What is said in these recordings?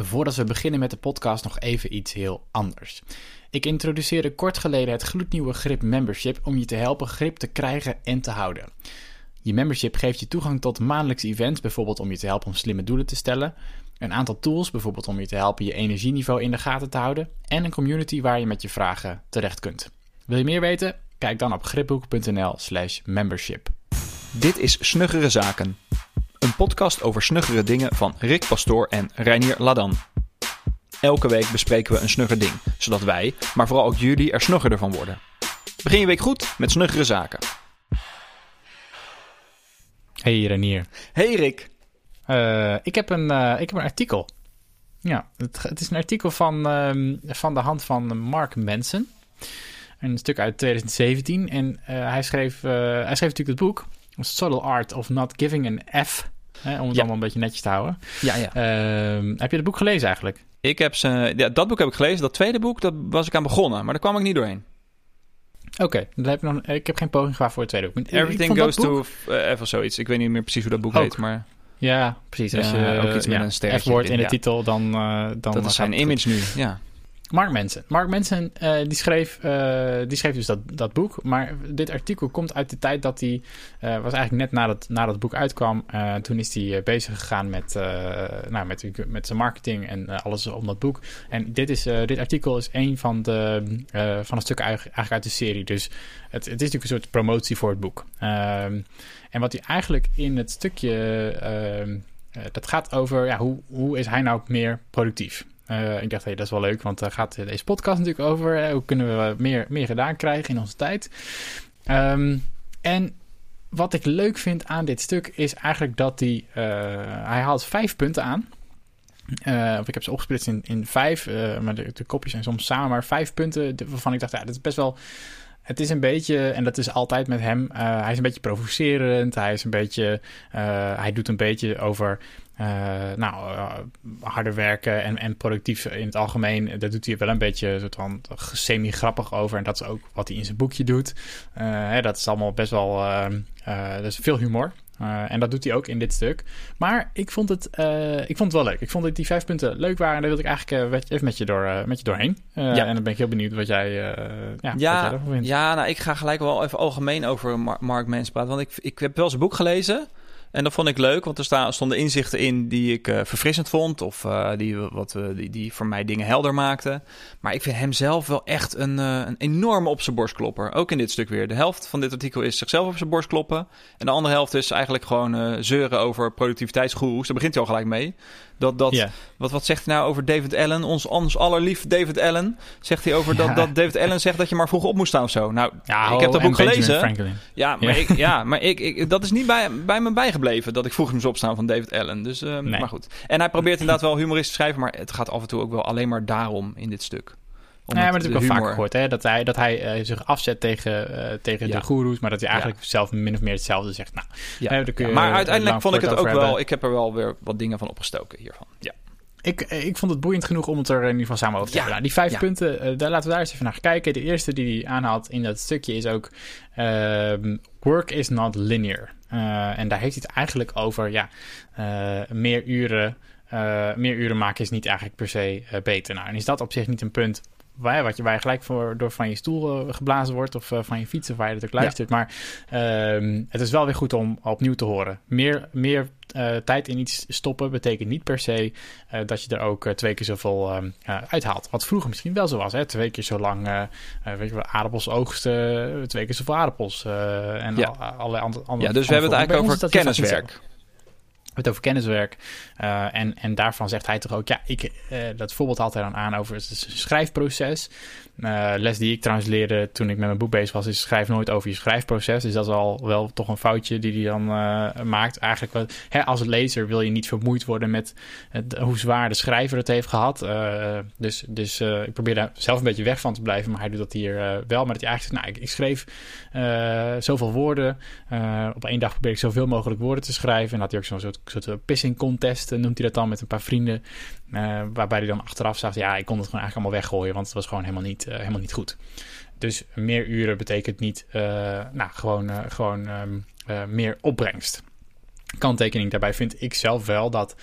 Voordat we beginnen met de podcast nog even iets heel anders. Ik introduceerde kort geleden het gloednieuwe Grip Membership om je te helpen grip te krijgen en te houden. Je membership geeft je toegang tot maandelijkse events, bijvoorbeeld om je te helpen om slimme doelen te stellen. Een aantal tools, bijvoorbeeld om je te helpen je energieniveau in de gaten te houden. En een community waar je met je vragen terecht kunt. Wil je meer weten? Kijk dan op gripboek.nl/slash membership. Dit is Snuggere Zaken. Een podcast over snuggere dingen van Rick Pastoor en Reinier Ladan. Elke week bespreken we een snugger ding, zodat wij, maar vooral ook jullie, er snuggerder van worden. Begin je week goed met Snuggere Zaken. Hey Renier. Hey Rick. Uh, ik, heb een, uh, ik heb een artikel. Ja, het, het is een artikel van, uh, van de hand van Mark Manson. Een stuk uit 2017. En uh, hij, schreef, hij schreef natuurlijk het boek Subtle Art of Not Giving an F. Hè, om het Ja. allemaal een beetje netjes te houden. Ja, ja. Ehm, heb je het boek gelezen eigenlijk? Ik heb ze, ja, dat boek heb ik gelezen. Dat tweede boek, dat was ik aan begonnen. Maar daar kwam ik niet doorheen. Oké, heb ik, nog, ik heb geen poging gewaagd voor het tweede boek. Everything goes to uh, F of zoiets. Ik weet niet meer precies hoe dat boek Ook. heet. Maar Ja, precies. Als Ja, je ook iets met een sterretje F-woord in de titel, dan, eh dan dat is zijn goed. image nu. Ja. Mark Manson. Mark Manson eh, die, schreef, eh, die schreef dus dat, dat boek. Maar dit artikel komt uit de tijd dat hij... eh, was eigenlijk net nadat, nadat boek uitkwam. Toen is hij bezig gegaan met, nou, met, met zijn marketing en alles om dat boek. En dit, is, dit artikel is een van de, van de stukken eigenlijk uit de serie. Dus het, het is natuurlijk een soort promotie voor het boek. Ehm, en wat hij eigenlijk in het stukje... ehm, eh, dat gaat over ja, hoe, hoe is hij nou meer productief? Eh, ik dacht, hey, dat is wel leuk, want daar gaat deze podcast natuurlijk over. hoe kunnen we meer, meer gedaan krijgen in onze tijd? Ehm, en wat ik leuk vind aan dit stuk is eigenlijk dat hij... eh, hij haalt vijf punten aan. Eh, of ik heb ze opgesplitst in, in vijf, maar de, de kopjes zijn soms samen. Maar vijf punten waarvan ik dacht, ja, dat is best wel... Het is een beetje, en dat is altijd met hem, eh, hij is een beetje provocerend. Hij is een beetje, eh, hij doet een beetje over, eh, nou, harder werken en, en productief in het algemeen. Daar doet hij wel een beetje soort van semi-grappig over. En dat is ook wat hij in zijn boekje doet. Hè, dat is allemaal best wel, dat is veel humor. Eh, en dat doet hij ook in dit stuk. Maar ik vond het, eh, ik vond het wel leuk. Ik vond dat die vijf punten leuk waren. En daar wilde ik eigenlijk eh, even met je, door, met je doorheen. Ja. En dan ben ik heel benieuwd wat jij, ja, wat jij Ja, vindt. ja nou, ik ga gelijk wel even algemeen over Mar- Mark Manson praten. Want ik, ik heb wel zijn boek gelezen. En dat vond ik leuk, want er stonden inzichten in die ik eh, verfrissend vond. Of eh, die, wat, eh, die, die voor mij dingen helder maakten. Maar ik vind hem zelf wel echt een, eh, een enorme op zijn borst klopper. Ook in dit stuk weer. De helft van dit artikel is zichzelf op zijn borst kloppen. En de andere helft is eigenlijk gewoon zeuren over productiviteitsgoeroes. Daar begint hij al gelijk mee. Dat, dat, wat, wat zegt hij nou over David Allen? Ons, ons allerlief David Allen. Zegt hij over Ja. dat, dat David Allen zegt dat je maar vroeg op moet staan of zo. Nou, Ja, ik heb dat boek gelezen. Franklin. Ja, maar. Ik, ja, maar ik, ik, dat is niet bij, bij me bijgebleven dat ik vroeg moest opstaan van David Allen. Dus, eh, Nee. maar goed. En hij probeert inderdaad wel humoristisch te schrijven, maar het gaat af en toe ook wel alleen maar daarom in dit stuk. Ja, maar dat heb ik wel vaak gehoord. Hè? Dat hij, dat hij eh, zich afzet tegen, eh, tegen Ja. de goeroes. Maar dat hij eigenlijk zelf min of meer hetzelfde zegt. Nou, Ja. hè, daar kun je maar uiteindelijk vond ik het ook wel, ik heb er wel weer wat dingen van opgestoken hiervan. Ja. Ik, eh, ik vond het boeiend genoeg om het er in ieder geval samen over te Ja. hebben. Nou, die vijf punten, daar laten we daar eens even naar kijken. De eerste die hij aanhaalt in dat stukje is ook... ehm, work is not linear. En daar heeft hij het eigenlijk over... Ja, meer, uren, meer uren maken is niet eigenlijk per se beter. Nou, en is dat op zich niet een punt... Waar, wat je, waar je gelijk voor, door van je stoel eh, geblazen wordt... of eh, van je fiets of waar je het ook luistert. Maar ehm, het is wel weer goed om opnieuw te horen. Meer, meer eh, tijd in iets stoppen betekent niet per se dat je er ook twee keer zoveel ehm, eh, uithaalt. Wat vroeger misschien wel zo was. Hè? Twee keer zo lang, weet je wel, aardappels oogsten, twee keer zoveel aardappels. en Ja. al- allerlei andere, andere ja, dus we hebben het eigenlijk over kenniswerk. Het over kenniswerk. Eh, en, en daarvan zegt hij toch ook, ja, ik, eh, dat voorbeeld haalt hij dan aan over het schrijfproces. Eh, les die ik trouwens leerde toen ik met mijn boek bezig was, is schrijf nooit over je schrijfproces. Dus dat is al wel toch een foutje die hij dan maakt. Eigenlijk, hè, als lezer wil je niet vermoeid worden met hoe zwaar de schrijver het heeft gehad. Eh, dus dus ik probeer daar zelf een beetje weg van te blijven, maar hij doet dat hier wel. Maar dat hij eigenlijk zegt, nou, ik, ik schreef zoveel woorden. Op één dag probeer ik zoveel mogelijk woorden te schrijven. En had hij ook zo'n soort, soort eh, pissing contest, eh, noemt hij dat dan, met een paar vrienden. Eh, waarbij hij dan achteraf zegt, ja, ik kon het gewoon eigenlijk allemaal weggooien, want het was gewoon helemaal niet, helemaal niet goed. Dus meer uren betekent niet, nou, gewoon, gewoon ehm, eh, meer opbrengst. Kanttekening daarbij vind ik zelf wel dat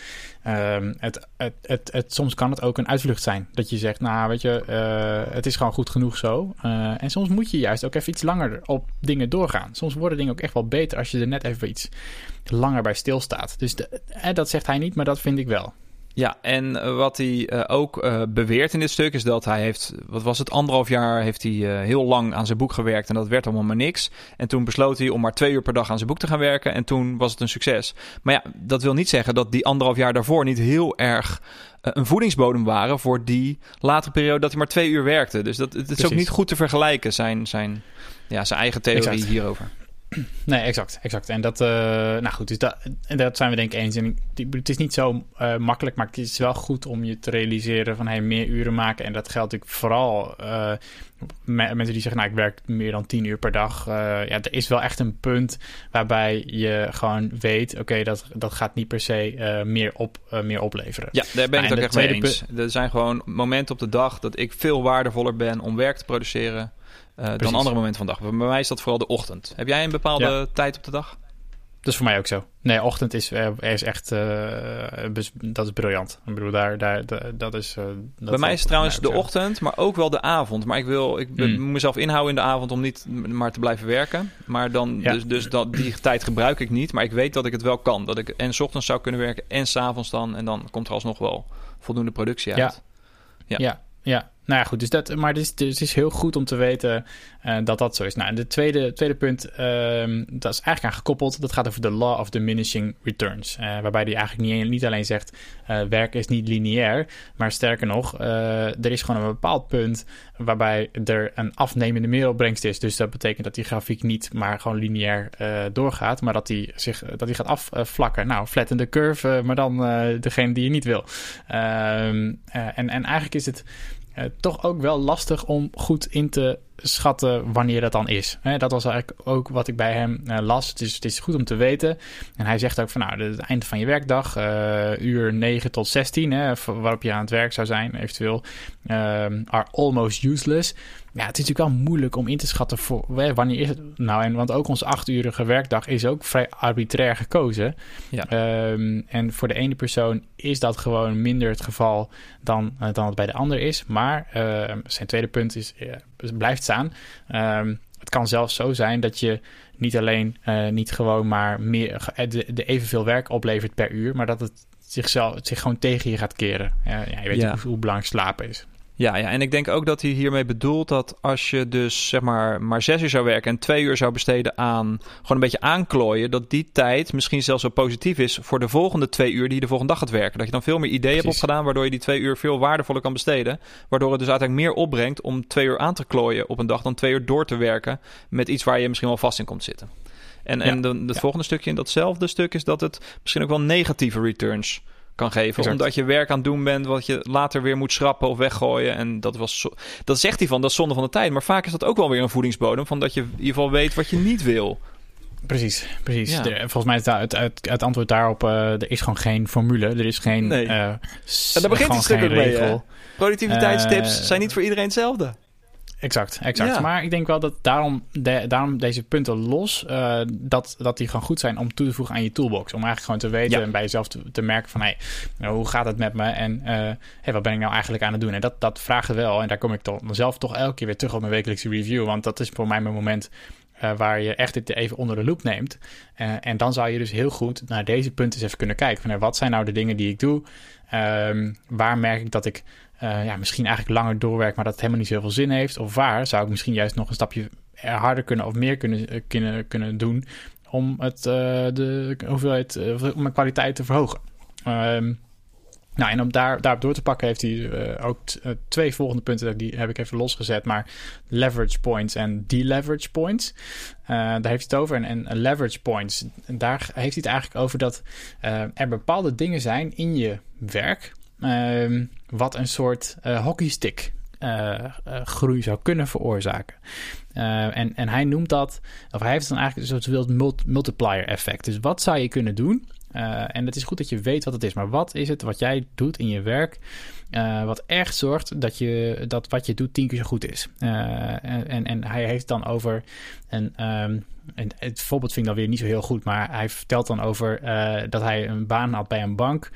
ehm, het, het, het, het, soms kan het ook een uitvlucht zijn. Dat je zegt, nou weet je, uh, het is gewoon goed genoeg zo. Uh, en soms moet je juist ook even iets langer op dingen doorgaan. Soms worden dingen ook echt wel beter als je er net even iets langer bij stilstaat. Dus eh, dat zegt hij niet, maar dat vind ik wel. Ja, en eh, wat hij uh, ook uh, beweert in dit stuk is dat hij heeft, wat was het, anderhalf jaar heeft hij heel lang aan zijn boek gewerkt en dat werd allemaal maar niks. En toen besloot hij om maar twee uur per dag aan zijn boek te gaan werken en toen was het een succes. Maar ja, dat wil niet zeggen dat die anderhalf jaar daarvoor niet heel erg een voedingsbodem waren voor die latere periode dat hij maar twee uur werkte. Dus dat, het is ook niet goed te vergelijken, zijn, zijn, ja, zijn eigen theorie exact. hierover. Nee, exact, exact. En dat, uh, nou goed, dus dat, dat zijn we denk ik eens. En het is niet zo uh, makkelijk, maar het is wel goed om je te realiseren van hey, meer uren maken. En dat geldt natuurlijk vooral uh, mensen die zeggen, nou ik werk meer dan tien uur per dag. ja, er is wel echt een punt waarbij je gewoon weet, oké, okay, dat, dat gaat niet per se meer, op, meer opleveren. Ja, daar ben ik nou, het ook echt mee eens. Er zijn gewoon momenten op de dag dat ik veel waardevoller ben om werk te produceren uh, dan andere momenten van de dag. Bij mij is dat vooral de ochtend. Heb jij een bepaalde ja. tijd op de dag? Dat is voor mij ook zo. Nee, ochtend is, uh, is echt... Uh, dat is briljant. Ik bedoel, daar, daar, dat is... Dat bij mij is het trouwens de ochtend, maar ook wel de avond. Maar ik wil ik mm. moet mezelf inhouden in de avond om niet maar te blijven werken. Maar dan, ja. dus, dus dat, die tijd gebruik ik niet. Maar ik weet dat ik het wel kan. Dat ik en s ochtends zou kunnen werken en s'avonds dan. En dan komt er alsnog wel voldoende productie uit. Ja, ja. ja. ja. Nou ja, goed. Dus dat, maar het is, het is heel goed om te weten uh, dat dat zo is. Nou, en de tweede, tweede punt, uh, dat is eigenlijk aan gekoppeld. Dat gaat over de law of diminishing returns. Uh, waarbij die eigenlijk niet, niet alleen zegt, eh, werk is niet lineair. Maar sterker nog, er is gewoon een bepaald punt waarbij er een afnemende middelbrengst is. Dus dat betekent dat die grafiek niet maar gewoon lineair doorgaat. Maar dat die, zich, dat die gaat afvlakken. Nou, flatten de curve, maar dan degene die je niet wil. Ehm, en, en eigenlijk is het toch ook wel lastig om goed in te schatten wanneer dat dan is. dat was eigenlijk ook wat ik bij hem uh, las. Het is, het is goed om te weten. En hij zegt ook van nou, het einde van je werkdag, uh, uur 9 tot 16, hè, waarop je aan het werk zou zijn, eventueel, are almost useless. Ja, het is natuurlijk wel moeilijk om in te schatten voor wanneer is het nou. En want ook onze achturige werkdag is ook vrij arbitrair gekozen. Ja. Um, en voor de ene persoon is dat gewoon minder het geval dan, uh, dan het bij de ander is. Maar uh, zijn tweede punt is, uh, blijft staan. Um, het kan zelfs zo zijn dat je niet alleen uh, niet gewoon maar meer de, de evenveel werk oplevert per uur, maar dat het zichzelf, het zich gewoon tegen je gaat keren. ja, je weet ja. hoe, hoe belangrijk slapen is. Ja, ja, en ik denk ook dat hij hiermee bedoelt dat als je dus zeg maar maar zes uur zou werken en twee uur zou besteden aan gewoon een beetje aanklooien, dat die tijd misschien zelfs zo positief is voor de volgende twee uur die je de volgende dag gaat werken. Dat je dan veel meer ideeën hebt opgedaan, waardoor je die twee uur veel waardevoller kan besteden. Waardoor het dus uiteindelijk meer opbrengt om twee uur aan te klooien op een dag dan twee uur door te werken met iets waar je misschien wel vast in komt zitten. En, en de, het volgende stukje in datzelfde stuk is dat het misschien ook wel negatieve returns kan geven. Omdat je werk aan het doen bent wat je later weer moet schrappen of weggooien. En dat, was dat zegt hij van, dat is zonde van de tijd. Maar vaak is dat ook wel weer een voedingsbodem. Van dat je in ieder geval weet wat je niet wil. Precies, precies. Ja. volgens mij is het, het, het, antwoord daarop: uh, er is gewoon geen formule. Er is geen. Nee. Uh, en daar begint het stuk ook mee. Productiviteitstips uh, zijn niet voor iedereen hetzelfde. Exact, exact. Maar ik denk wel dat daarom, de, daarom deze punten los, uh, dat, dat die gewoon goed zijn om toe te voegen aan je toolbox. Om eigenlijk gewoon te weten en bij jezelf te, te merken van, hé, hey, hoe gaat het met me? En uh, hey, wat ben ik nou eigenlijk aan het doen? En dat, dat vragen wel. En daar kom ik toch zelf toch elke keer weer terug op mijn wekelijkse review. Want dat is voor mij mijn moment uh, waar je echt dit even onder de loep neemt. Uh, en dan zou je dus heel goed naar deze punten eens even kunnen kijken. Van, wat zijn nou de dingen die ik doe? Um, waar merk ik dat ik uh, ja, misschien eigenlijk langer doorwerk, maar dat het helemaal niet zoveel zin heeft? Of waar zou ik misschien juist nog een stapje harder kunnen of meer kunnen, uh, kunnen, kunnen doen om het, uh, de hoeveelheid, om mijn kwaliteit te verhogen? Um, nou, en om daar, daarop door te pakken heeft hij ook twee volgende punten, die heb ik even losgezet, maar leverage points en deleverage points. Daar heeft hij het over. En, en leverage points, daar heeft hij het eigenlijk over dat er bepaalde dingen zijn in je werk Ehm, wat een soort uh, hockeystick uh, groei zou kunnen veroorzaken. en, en hij noemt dat, of hij heeft dan eigenlijk een soort multiplier effect. Dus wat zou je kunnen doen Uh, en het is goed dat je weet wat het is. Maar wat is het wat jij doet in je werk... Uh, wat echt zorgt dat, je, dat wat je doet tien keer zo goed is. en, en, en hij heeft dan over... Een, um, en het voorbeeld vind ik dan weer niet zo heel goed, maar hij vertelt dan over uh, dat hij een baan had bij een bank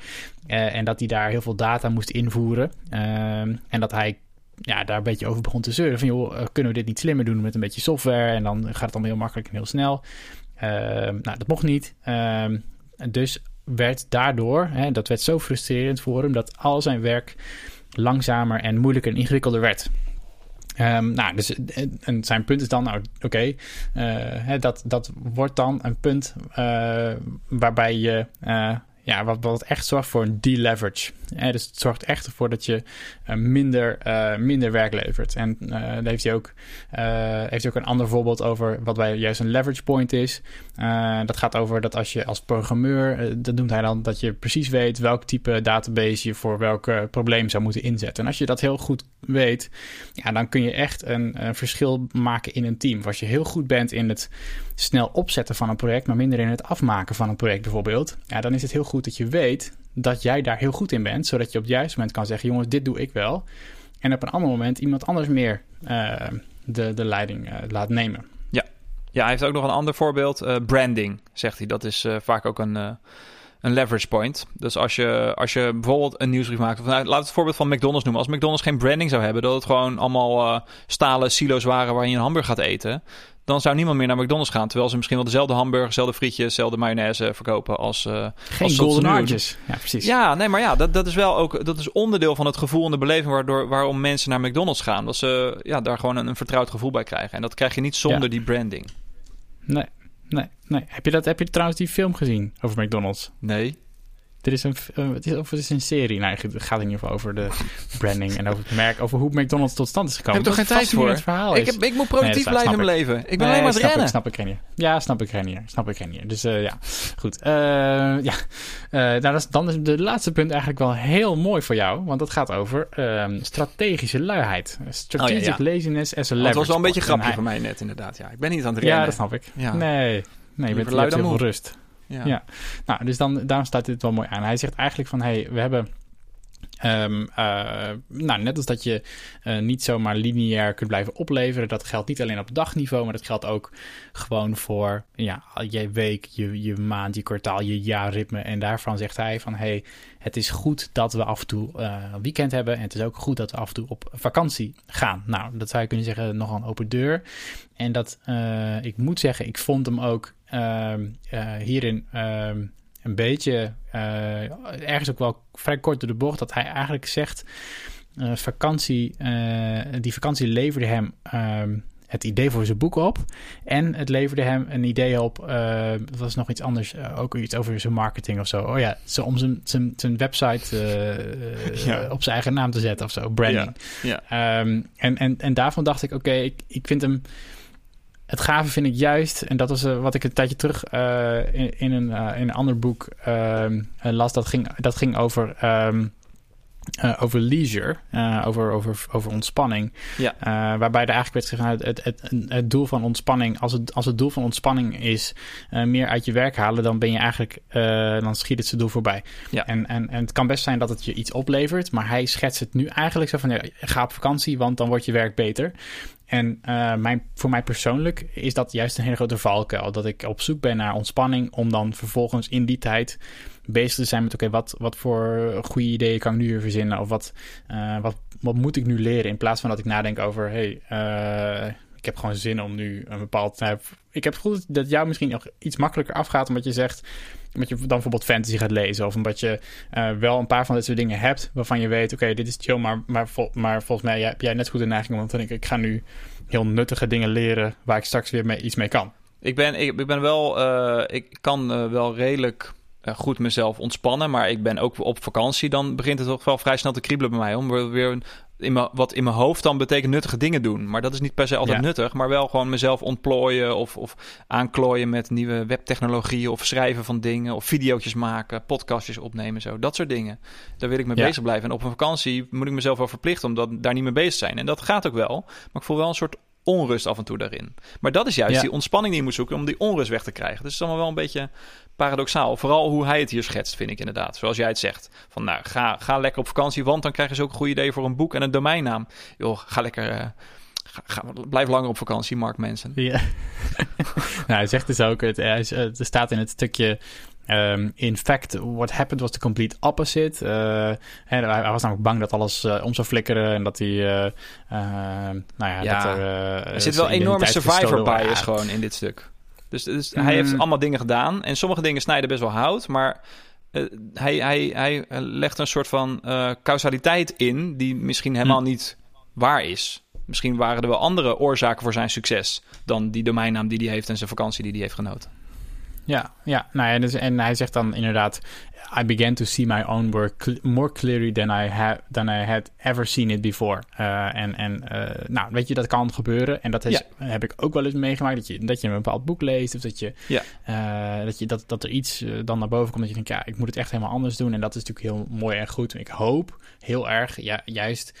en dat hij daar heel veel data moest invoeren. Uh, en dat hij ja, daar een beetje over begon te zeuren. Van joh, kunnen we dit niet slimmer doen met een beetje software? En dan gaat het dan heel makkelijk en heel snel. nou, dat mocht niet. dus werd daardoor, hè, dat werd zo frustrerend voor hem, dat al zijn werk langzamer en moeilijker en ingewikkelder werd. Um, nou, dus en zijn punt is dan, nou, oké, uh, dat, dat wordt dan een punt uh, waarbij je ja, wat, wat echt zorgt voor een deleverage. Eh, dus het zorgt echt ervoor dat je uh, minder, uh, minder werk levert. En daar heeft hij, ook, heeft hij ook een ander voorbeeld over wat bij juist een leverage point is. dat gaat over dat als je als programmeur, dat noemt hij dan, dat je precies weet welk type database je voor welk probleem zou moeten inzetten. En als je dat heel goed weet, ja, dan kun je echt een, een verschil maken in een team. Als je heel goed bent in het snel opzetten van een project, maar minder in het afmaken van een project bijvoorbeeld, ja, dan is het heel goed dat je weet dat jij daar heel goed in bent, zodat je op het juiste moment kan zeggen: jongens, dit doe ik wel. En op een ander moment iemand anders meer uh, de, de leiding uh, laat nemen. Ja. ja, hij heeft ook nog een ander voorbeeld. Uh, branding, zegt hij. Dat is vaak ook een, een leverage point. Dus als je, als je bijvoorbeeld een nieuwsbrief maakt. Of, nou, laat het voorbeeld van McDonald's noemen. Als McDonald's geen branding zou hebben, dat het gewoon allemaal stalen silo's waren waar je een hamburger gaat eten dan zou niemand meer naar McDonald's gaan. Terwijl ze misschien wel dezelfde hamburger, dezelfde frietjes, dezelfde mayonaise verkopen als. Uh, Geen als golden arches. Ja, precies. Ja, nee, maar ja, dat, dat is wel ook dat is onderdeel van het gevoel en de beleving waardoor, waarom mensen naar McDonald's gaan. Dat ze ja, daar gewoon een, een vertrouwd gevoel bij krijgen. En dat krijg je niet zonder die branding. Nee, nee, nee. Heb je, dat, heb je trouwens die film gezien over McDonald's? Nee. Er is een, uh, het, is, of het is een serie. Nou, het gaat in ieder geval over de branding en over het merk, over hoe McDonald's tot stand is gekomen. Ik heb toch geen tijd voor? Het verhaal ik, heb, ik moet productief nee, blijven in mijn leven. Ik ben alleen maar rennen. Ik, snap ik, Renier. Ja, snap ik, Renier. Snap ik, Renier. Dus uh, ja, goed. Uh, ja, nou, dat is, dan is de laatste punt eigenlijk wel heel mooi voor jou, want dat gaat over ehm, strategische luiheid. Strategic oh, ja, ja. laziness as a leverage. Dat was wel een beetje grapje voor mij net, inderdaad. Ja, ik ben niet aan het rennen. Ja, dat snap ik. Nee, nee, je bent heel veel rust. Ja. Nou, dus dan, daarom staat dit wel mooi aan. Hij zegt eigenlijk van, hey, we hebben... Um, nou, net als dat je uh, niet zomaar lineair kunt blijven opleveren. Dat geldt niet alleen op dagniveau, maar dat geldt ook gewoon voor ja, je week, je, je maand, je kwartaal, je jaarritme. En daarvan zegt hij van hey, het is goed dat we af en toe uh, weekend hebben. En het is ook goed dat we af en toe op vakantie gaan. Nou, dat zou je kunnen zeggen, nogal een open deur. En dat, ik moet zeggen, ik vond hem ook uh, hierin uh, een beetje, uh, ergens ook wel vrij kort door de bocht, dat hij eigenlijk zegt: uh, vakantie, die vakantie leverde hem ehm, het idee voor zijn boek op. En het leverde hem een idee op. Dat was nog iets anders. Ook iets over zijn marketing of zo. Oh ja, zo om zijn, zijn, zijn website ja. op zijn eigen naam te zetten of zo. Branding. Ja. ja. Um, en, en, en daarvan dacht ik: oké, okay, ik, ik vind hem het gave vind ik juist, en dat was uh, wat ik een tijdje terug uh, in, in, een, uh, in een ander boek ehm, las, dat ging, dat ging over, um, over leisure, over, over, over ontspanning. Ja. waarbij er eigenlijk werd gezegd, nou, het, het, het, het, doel van ontspanning, als het, als het doel van ontspanning is meer uit je werk halen, dan ben je eigenlijk, dan schiet het zijn doel voorbij. Ja. En, en, en het kan best zijn dat het je iets oplevert, maar hij schetst het nu eigenlijk zo van, ja, ga op vakantie, want dan wordt je werk beter. En uh, mijn, voor mij persoonlijk is dat juist een hele grote valkuil. Dat ik op zoek ben naar ontspanning om dan vervolgens in die tijd bezig te zijn met... oké, wat, wat voor goede ideeën kan ik nu weer verzinnen? Of wat, uh, wat, wat moet ik nu leren? In plaats van dat ik nadenk over... hey, uh, ik heb gewoon zin om nu een bepaald... ik heb het gevoel dat jou misschien nog iets makkelijker afgaat... omdat je zegt omdat je dan bijvoorbeeld fantasy gaat lezen. Of omdat je uh, wel een paar van dit soort dingen hebt. waarvan je weet: oké, dit is chill. Maar, maar, vol, maar volgens mij heb jij net goed de neiging om te ik ga nu heel nuttige dingen leren. waar ik straks weer mee, iets mee kan. Ik ben, ik, ben wel. Uh, ik kan uh, wel redelijk goed mezelf ontspannen. Maar ik ben ook op vakantie. Dan begint het toch wel vrij snel te kriebelen bij mij. Om weer in mijn, wat in mijn hoofd dan betekent nuttige dingen doen. Maar dat is niet per se altijd nuttig. Maar wel gewoon mezelf ontplooien of, of aanklooien met nieuwe webtechnologieën. Of schrijven van dingen. Of video's maken, podcastjes opnemen. Zo. Dat soort dingen. Daar wil ik mee bezig blijven. En op een vakantie moet ik mezelf wel verplichten om dat, daar niet mee bezig te zijn. En dat gaat ook wel. Maar ik voel wel een soort onrust af en toe daarin. Maar dat is juist Ja. die ontspanning die je moet zoeken om die onrust weg te krijgen. Dus het is allemaal wel een beetje paradoxaal. Vooral hoe hij het hier schetst, vind ik inderdaad. Zoals jij het zegt. Van nou, ga, ga lekker op vakantie, want dan krijg je zo ook een goed idee voor een boek en een domeinnaam. Joh, ga lekker... eh, ga, ga- blijf langer op vakantie, Mark Mensen. Ja. nou, hij zegt dus ook, het, hij is- het staat in het stukje... ehm, in fact, what happened was the complete opposite. Eh, hij, hij was namelijk bang dat alles eh, om zou flikkeren en dat hij... eh, nou ja, Ja, dat er... Er zit wel enorme survivor bias gewoon in dit stuk. Dus, dus Mm. hij heeft allemaal dingen gedaan. En sommige dingen snijden best wel hout. Maar hij, hij, hij legt een soort van causaliteit in... die misschien helemaal Hm. niet waar is. Misschien waren er wel andere oorzaken voor zijn succes... dan die domeinnaam die hij heeft en zijn vakantie die hij heeft genoten. Ja, ja. Nou ja, dus, en hij zegt dan inderdaad... I began to see my own work cl- more clearly than I, ha- than I had ever seen it before. Eh, en en eh, nou, weet je, dat kan gebeuren. En dat is, heb ik ook wel eens meegemaakt. Dat je, dat je een bepaald boek leest. Of dat, je, Ja. eh, dat, je, dat, dat er iets dan naar boven komt. Dat je denkt, ja, ik moet het echt helemaal anders doen. En dat is natuurlijk heel mooi en goed. Ik hoop heel erg, ja, juist...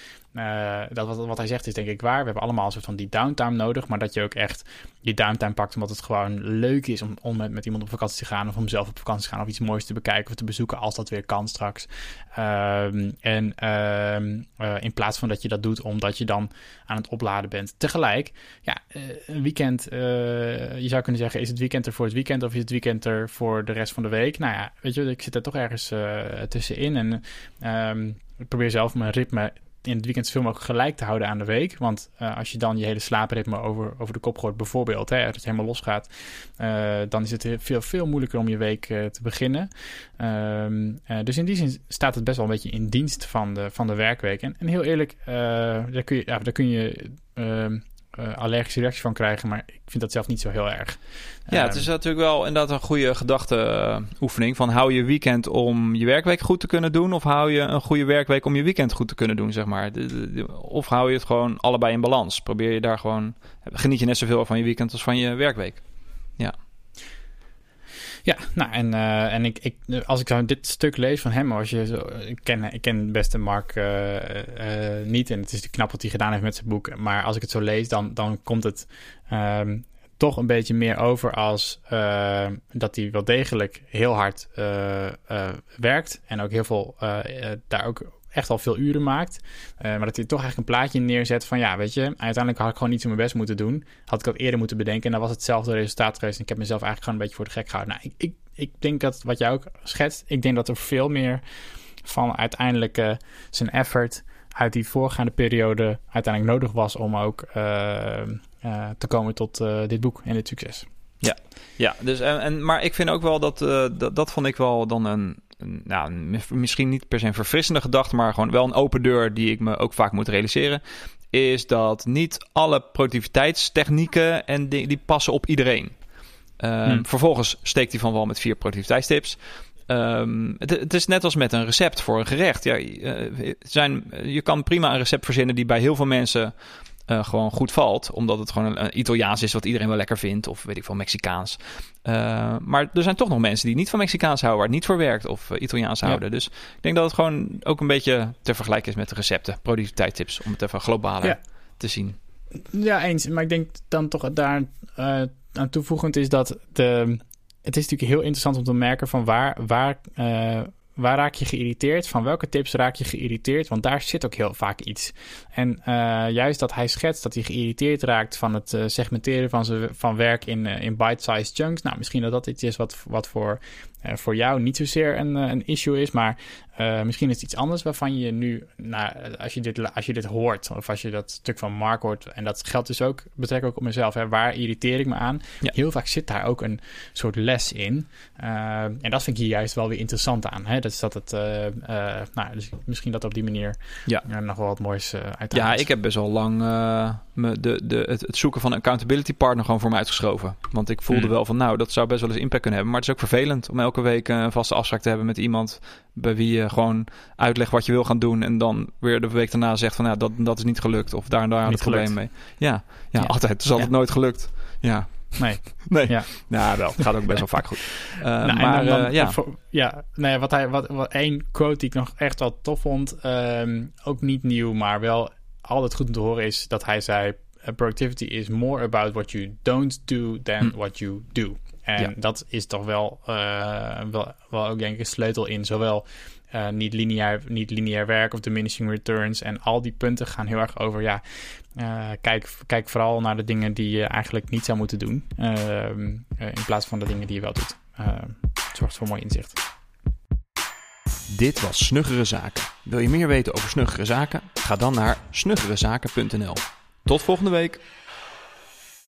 dat wat, wat hij zegt is denk ik waar. We hebben allemaal een soort van die downtime nodig. Maar dat je ook echt die downtime pakt omdat het gewoon leuk is om, om met, met iemand op vakantie te gaan. Of om zelf op vakantie te gaan. Of iets moois te bekijken of te bezoeken als dat weer kan straks. Ehm, en ehm, eh, in plaats van dat je dat doet omdat je dan aan het opladen bent. Tegelijk, ja, eh, een weekend. eh, je zou kunnen zeggen, is het weekend er voor het weekend of is het weekend er voor de rest van de week? Nou ja, weet je, ik zit er toch ergens tussenin. En ehm, ik probeer zelf mijn ritme in het weekend zoveel mogelijk gelijk te houden aan de week. Want eh, als je dan je hele slaapritme over, over de kop gooit, bijvoorbeeld, hè, dat je helemaal losgaat, eh, dan is het veel, veel moeilijker om je week eh, te beginnen. Ehm, eh, dus in die zin staat het best wel een beetje in dienst van de, van de werkweek. En, en heel eerlijk, daar, kun je, ja, daar kun je eh, allergische reactie van krijgen, maar ik vind dat zelf niet zo heel erg. Ja, het Ehm, is natuurlijk wel inderdaad een goede gedachteoefening. Van hou je weekend om je werkweek goed te kunnen doen... of hou je een goede werkweek om je weekend goed te kunnen doen, zeg maar. Of hou je het gewoon allebei in balans. Probeer je daar gewoon... Geniet je net zoveel van je weekend als van je werkweek. Ja, nou en, eh, en ik, ik, als ik zo dit stuk lees van hem, als je zo, ik, ken, ik beste Mark eh, eh, niet en het is natuurlijk knap wat hij gedaan heeft met zijn boek, maar als ik het zo lees, dan, dan komt het ehm, toch een beetje meer over als dat hij wel degelijk heel hard werkt en ook heel veel, daar ook echt al veel uren maakt. Eh, maar dat hij toch eigenlijk een plaatje neerzet van ja, weet je, uiteindelijk had ik gewoon niet zo mijn best moeten doen. Had ik dat eerder moeten bedenken en dan was hetzelfde resultaat geweest. En ik heb mezelf eigenlijk gewoon een beetje voor de gek gehouden. Nou, ik, ik, ik denk dat wat jij ook schetst, ik denk dat er veel meer van uiteindelijk eh, zijn effort uit die voorgaande periode uiteindelijk nodig was om ook eh, te komen tot dit boek en dit succes. Ja, dus, en, maar ik vind ook wel dat, dat... Dat vond ik wel dan een... nou, misschien niet per se een verfrissende gedachte... maar gewoon wel een open deur die ik me ook vaak moet realiseren... is dat niet alle productiviteitstechnieken... en die, die passen op iedereen. Ehm, Hmm. Vervolgens steekt hij van wel met vier productiviteitstips... Ehm, het, het is net als met een recept voor een gerecht. Ja, eh, zijn, je kan prima een recept verzinnen die bij heel veel mensen eh, gewoon goed valt. Omdat het gewoon een, een Italiaans is wat iedereen wel lekker vindt. Of weet ik veel, Mexicaans. Eh, maar er zijn toch nog mensen die niet van Mexicaans houden, waar het niet voor werkt. Of eh, Italiaans Ja. houden. Dus ik denk dat het gewoon ook een beetje te vergelijken is met de recepten. Productiviteitstips, om het even globaler Ja. te zien. Ja, eens. Maar ik denk dan toch daar aan toevoegend is dat de. Het is natuurlijk heel interessant om te merken van waar, waar, waar raak je geïrriteerd? Van welke tips raak je geïrriteerd? Want daar zit ook heel vaak iets. En eh, juist dat hij schetst dat hij geïrriteerd raakt van het eh, segmenteren van, van werk in, eh, in bite-sized chunks. Nou, misschien dat dat iets is wat, wat voor, voor jou niet zozeer een, eh, een issue is. Maar eh, misschien is het iets anders waarvan je nu, nou, als, je dit, als je dit hoort, of als je dat stuk van Mark hoort, en dat geldt dus ook, betrek ook op mezelf, hè, waar irriteer ik me aan? Ja. Heel vaak zit daar ook een soort les in. Eh, en dat vind ik hier juist wel weer interessant aan. Hè? Dat is dat het, eh, eh, nou, dus misschien dat op die manier Ja. nog wel wat moois uit Ja, ik heb best wel lang eh, me de, de, het, het zoeken van een accountability partner gewoon voor me uitgeschoven. Want ik voelde Hmm. wel van, nou, dat zou best wel eens impact kunnen hebben. Maar het is ook vervelend om elke week eh, een vaste afspraak te hebben met iemand bij wie je gewoon uitlegt wat je wil gaan doen. En dan weer de week daarna zegt van, nou, dat, dat is niet gelukt. Of daar en daar Niet het probleem mee. Ja, ja, Ja. altijd. Het is altijd Ja. nooit gelukt. Ja. Nee. Nee. Ja. Nou, wel. Het gaat ook best wel vaak goed. Eh, Nou, maar dan- dan- eh, ja. voor- ja, nee, wat hij, wat, wat één quote die ik nog echt wel tof vond, ehm, ook niet nieuw, maar wel altijd goed om te horen, is dat hij zei: productivity is more about what you don't do than Hm. what you do. En Ja. dat is toch wel, eh, wel, wel ook denk ik een sleutel in zowel eh, niet, lineair, niet lineair werk of diminishing returns. En al die punten gaan heel erg over, ja, eh, kijk, kijk vooral naar de dingen die je eigenlijk niet zou moeten doen. ehm, eh, in plaats van de dingen die je wel doet. Het zorgt voor mooi inzicht. Dit was Snuggere Zaken. Wil je meer weten over Snuggere Zaken? Ga dan naar snuggerezaken.nl. Tot volgende week.